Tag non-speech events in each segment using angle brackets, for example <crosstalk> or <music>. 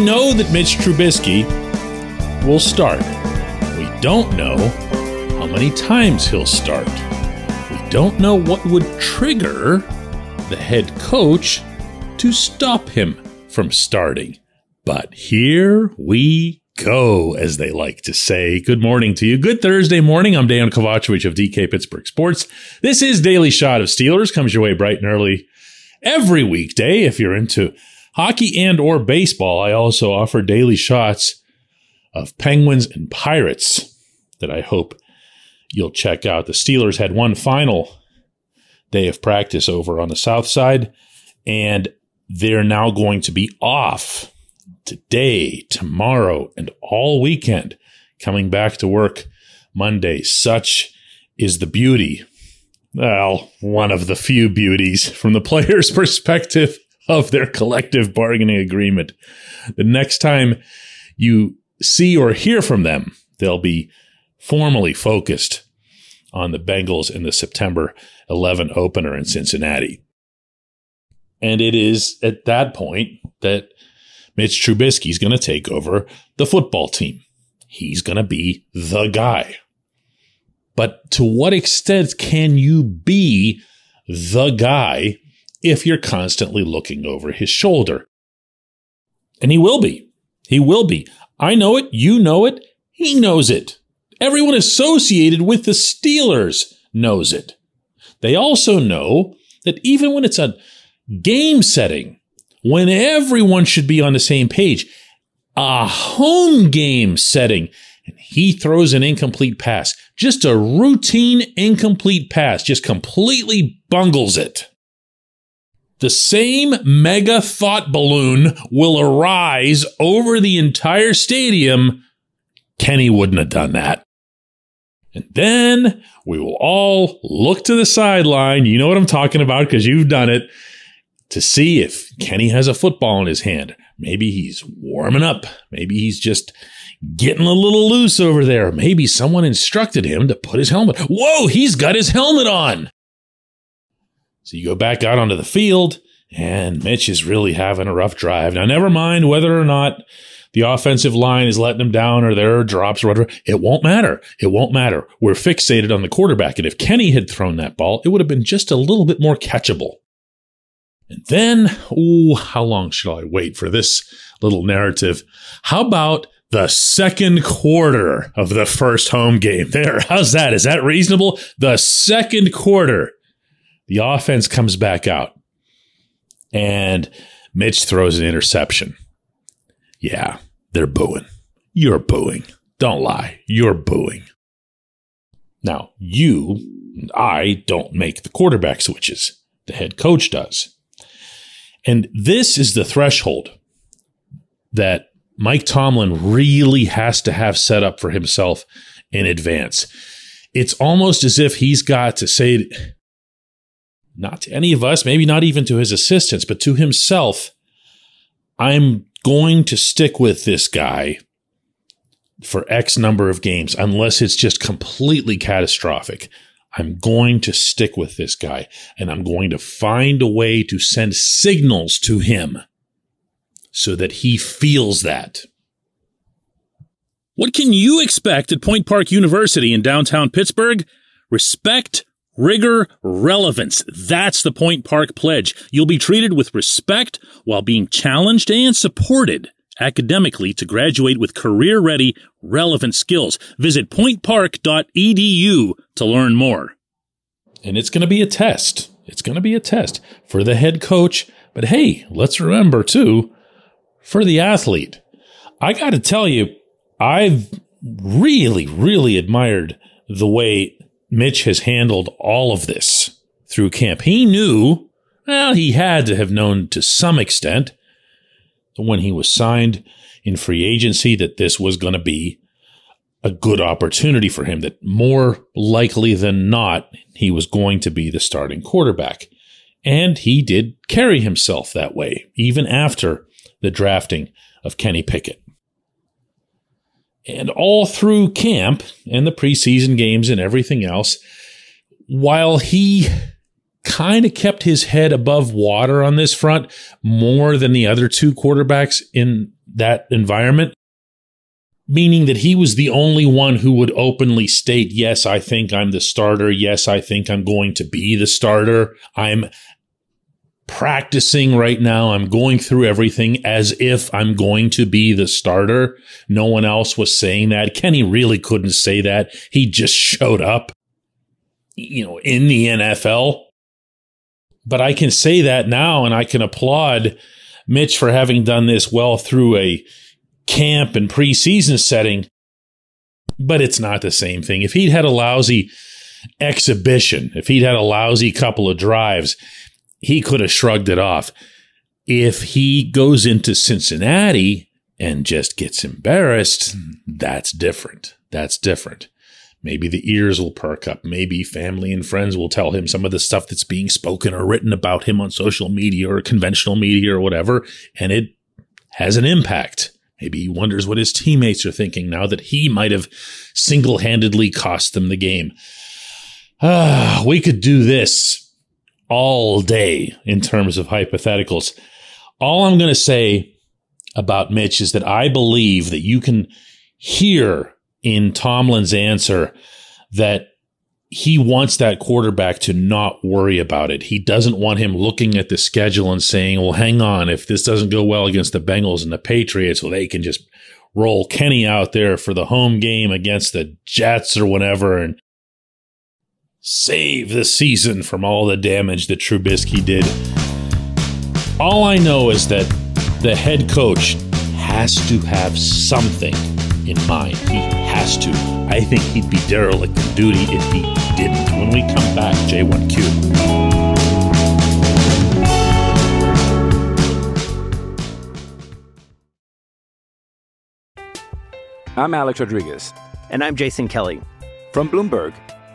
We know that Mitch Trubisky will start. We don't know how many times he'll start. We don't know what would trigger the head coach to stop him from starting. But here we go, as they like to say. Good morning to you. Good Thursday morning. I'm Dan Kovacevic of DK Pittsburgh Sports. This is Daily Shot of Steelers. Comes your way bright and early every weekday if you're into hockey and or baseball, I also offer daily shots of Penguins and Pirates that I hope you'll check out. The Steelers had one final day of practice over on the south side, and they're now going to be off today, tomorrow, and all weekend, coming back to work Monday. Such is the beauty. Well, one of the few beauties from the <laughs> player's perspective of their collective bargaining agreement. The next time you see or hear from them, they'll be formally focused on the Bengals in the September 11 opener in Cincinnati. And it is at that point that Mitch Trubisky is going to take over the football team. He's going to be the guy. But to what extent can you be the guy if you're constantly looking over his shoulder. And he will be. He will be. I know it. You know it. He knows it. Everyone associated with the Steelers knows it. They also know that even when it's a game setting, when everyone should be on the same page, a home game setting, and he throws an incomplete pass, just a routine incomplete pass, just completely bungles it the same mega thought balloon will arise over the entire stadium. Kenny wouldn't have done that. And then we will all look to the sideline. You know what I'm talking about because you've done it to see if Kenny has a football in his hand. Maybe he's warming up. Maybe he's just getting a little loose over there. Maybe someone instructed him to put his helmet. Whoa, he's got his helmet on. So you go back out onto the field, and Mitch is really having a rough drive. Now, never mind whether or not the offensive line is letting him down or there are drops or whatever. It won't matter. It won't matter. We're fixated on the quarterback. And if Kenny had thrown that ball, it would have been just a little bit more catchable. And then, oh, how long should I wait for this little narrative? How about the second quarter of the first home game? There, how's that? Is that reasonable? The second quarter. The offense comes back out and Mitch throws an interception. Yeah, they're booing. You're booing. Don't lie. You're booing. Now, you and I don't make the quarterback switches. The head coach does. And this is the threshold that Mike Tomlin really has to have set up for himself in advance. It's almost as if he's got to say, not to any of us, maybe not even to his assistants, but to himself, I'm going to stick with this guy for X number of games, unless it's just completely catastrophic. I'm going to stick with this guy and I'm going to find a way to send signals to him so that he feels that. What can you expect at Point Park University in downtown Pittsburgh? Respect, rigor, relevance. That's the Point Park Pledge. You'll be treated with respect while being challenged and supported academically to graduate with career ready, relevant skills. Visit pointpark.edu to learn more. And it's going to be a test. It's going to be a test for the head coach. But hey, let's remember too, for the athlete. I got to tell you, I've really, really admired the way Mitch has handled all of this through camp. He knew, well, he had to have known to some extent when he was signed in free agency that this was going to be a good opportunity for him, that more likely than not, he was going to be the starting quarterback. And he did carry himself that way, even after the drafting of Kenny Pickett. And all through camp and the preseason games and everything else, while he kind of kept his head above water on this front more than the other two quarterbacks in that environment, meaning that he was the only one who would openly state, Yes, I think I'm the starter. Yes, I think I'm going to be the starter. I'm practicing right now. I'm going through everything as if I'm going to be the starter. No one else was saying that. Kenny really couldn't say that. He just <laughs> showed up, you know, in the NFL. But I can say that now and I can applaud Mitch for having done this well through a camp and preseason setting. But it's not the same thing. If he'd had a lousy exhibition, if he'd had a lousy couple of drives, he could have shrugged it off. If he goes into Cincinnati and just gets embarrassed, that's different. That's different. Maybe the ears will perk up. Maybe family and friends will tell him some of the stuff that's being spoken or written about him on social media or conventional media or whatever, and it has an impact. Maybe he wonders what his teammates are thinking now that he might have single handedly cost them the game. Ah, we could do this all day in terms of hypotheticals. All I'm going to say about Mitch is that I believe that you can hear in Tomlin's answer that he wants that quarterback to not worry about it. He doesn't want him looking at the schedule and saying, well, hang on, if this doesn't go well against the Bengals and the Patriots, well, they can just roll Kenny out there for the home game against the Jets or whatever. And save the season from all the damage that Trubisky did. All I know is that the head coach has to have something in mind. He has to. I think he'd be derelict in duty if he didn't. When we come back, J1Q. I'm Alex Rodriguez. And I'm Jason Kelly. From Bloomberg,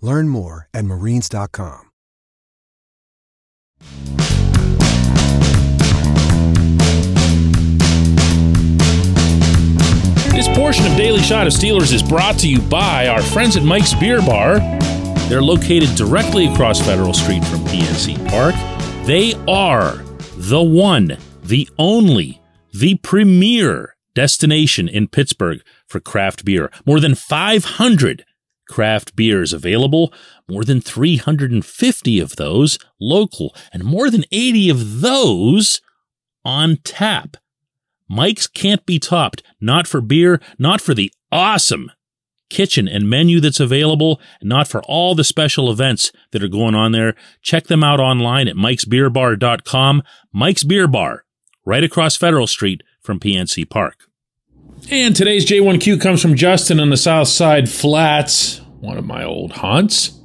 Learn more at marines.com. This portion of Daily Shot of Steelers is brought to you by our friends at Mike's Beer Bar. They're located directly across Federal Street from PNC Park. They are the one, the only, the premier destination in Pittsburgh for craft beer. More than 500 craft beers available, more than 350 of those local, and more than 80 of those on tap. Mike's can't be topped, not for beer, not for the awesome kitchen and menu that's available, not for all the special events that are going on there. Check them out online at mikesbeerbar.com. Mike's Beer Bar, right across Federal Street from PNC Park. And today's J1Q comes from Justin on the South Side Flats, one of my old haunts.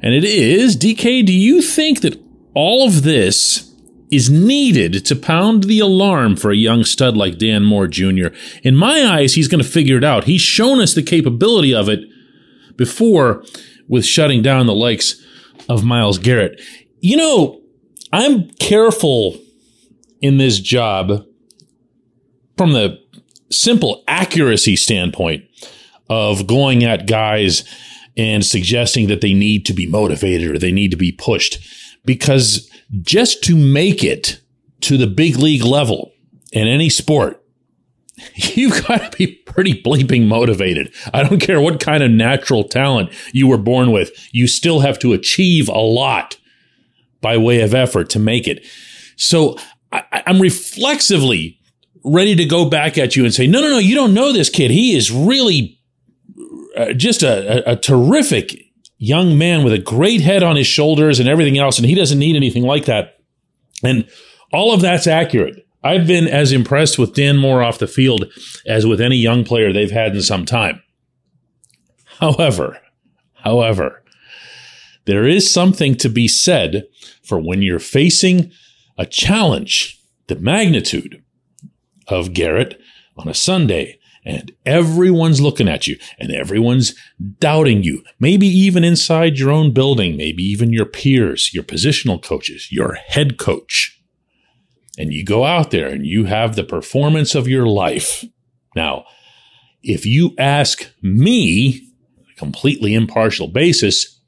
And it is DK, do you think that all of this is needed to pound the alarm for a young stud like Dan Moore Jr.? In my eyes, he's going to figure it out. He's shown us the capability of it before with shutting down the likes of Myles Garrett. You know, I'm careful in this job from the simple accuracy standpoint of going at guys and suggesting that they need to be motivated or they need to be pushed because just to make it to the big league level in any sport, <laughs> you've got to be pretty bleeping motivated. I don't care what kind of natural talent you were born with. You still have to achieve a lot by way of effort to make it. So I, am reflexively ready to go back at you and say, no, no, no, you don't know this kid. He is really uh, just a, a, a terrific young man with a great head on his shoulders and everything else. And he doesn't need anything like that. And all of that's accurate. I've been as impressed with Dan Moore off the field as with any young player they've had in some time. However, however, there is something to be said for when you're facing a challenge, the magnitude of Garrett on a Sunday and everyone's looking at you and everyone's doubting you. Maybe even inside your own building, maybe even your peers, your positional coaches, your head coach. And you go out there and you have the performance of your life. Now, if you ask me, a completely impartial basis,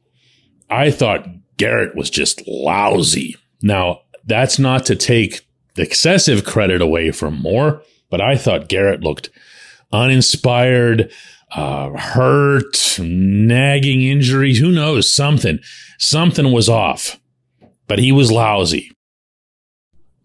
I thought Garrett was just lousy. Now, that's not to take excessive credit away from Moore, but I thought Garrett looked uninspired, uh, hurt, nagging injuries. Who knows? Something, something was off, but he was lousy.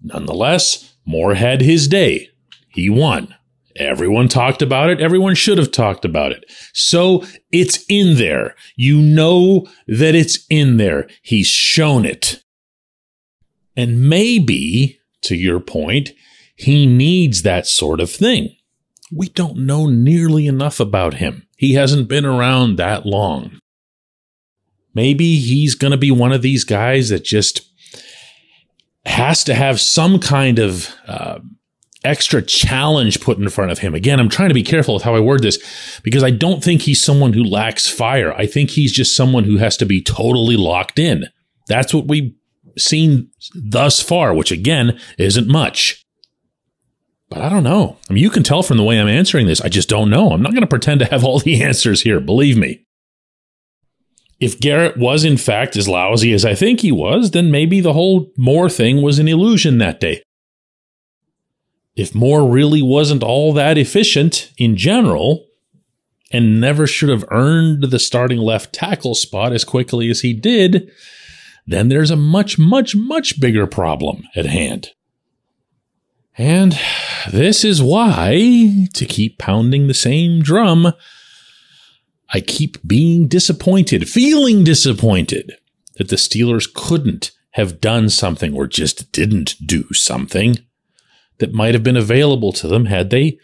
Nonetheless, Moore had his day. He won. Everyone talked about it. Everyone should have talked about it. So it's in there. You know that it's in there. He's shown it. And maybe, to your point, he needs that sort of thing. We don't know nearly enough about him. He hasn't been around that long. Maybe he's going to be one of these guys that just has to have some kind of uh, extra challenge put in front of him. Again, I'm trying to be careful with how I word this because I don't think he's someone who lacks fire. I think he's just someone who has to be totally locked in. That's what we've seen thus far, which again isn't much. But I don't know. I mean, you can tell from the way I'm answering this. I just don't know. I'm not going to pretend to have all the <laughs> answers here. Believe me. If Garrett was in fact as lousy as I think he was, then maybe the whole Moore thing was an illusion that day if Moore really wasn't all that efficient in general and never should have earned the starting left tackle spot as quickly as he did, then there's a much, much, much bigger problem at hand. And this is why, to keep pounding the same drum, I keep being disappointed, feeling disappointed that the Steelers couldn't have done something or just didn't do something that might have been available to them had they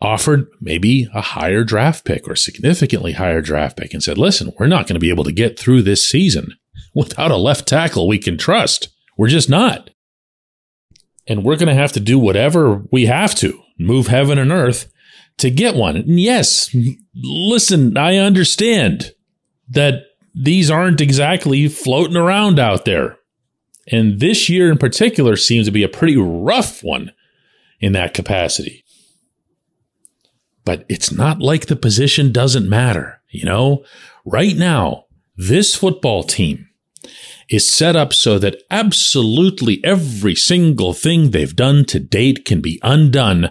offered maybe a higher draft pick or significantly higher draft pick and said, listen, we're not going to be able to get through this season without a left tackle we can trust. We're just not. And we're going to have to do whatever we have to, move heaven and earth to get one. And yes, listen, I understand that these aren't exactly floating around out there. And this year in particular seems to be a pretty rough one in that capacity. But it's not like the position doesn't matter. You know, right now, this football team is set up so that absolutely every single thing they've done to date can be undone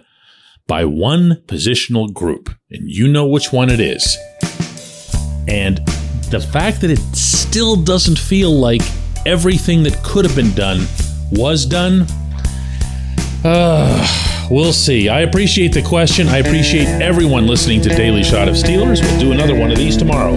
by one positional group. And you know which one it is. And the fact that it still doesn't feel like everything that could have been done was done uh, we'll see. I appreciate the question. I appreciate everyone listening to Daily Shot of Steelers. We'll do another one of these tomorrow.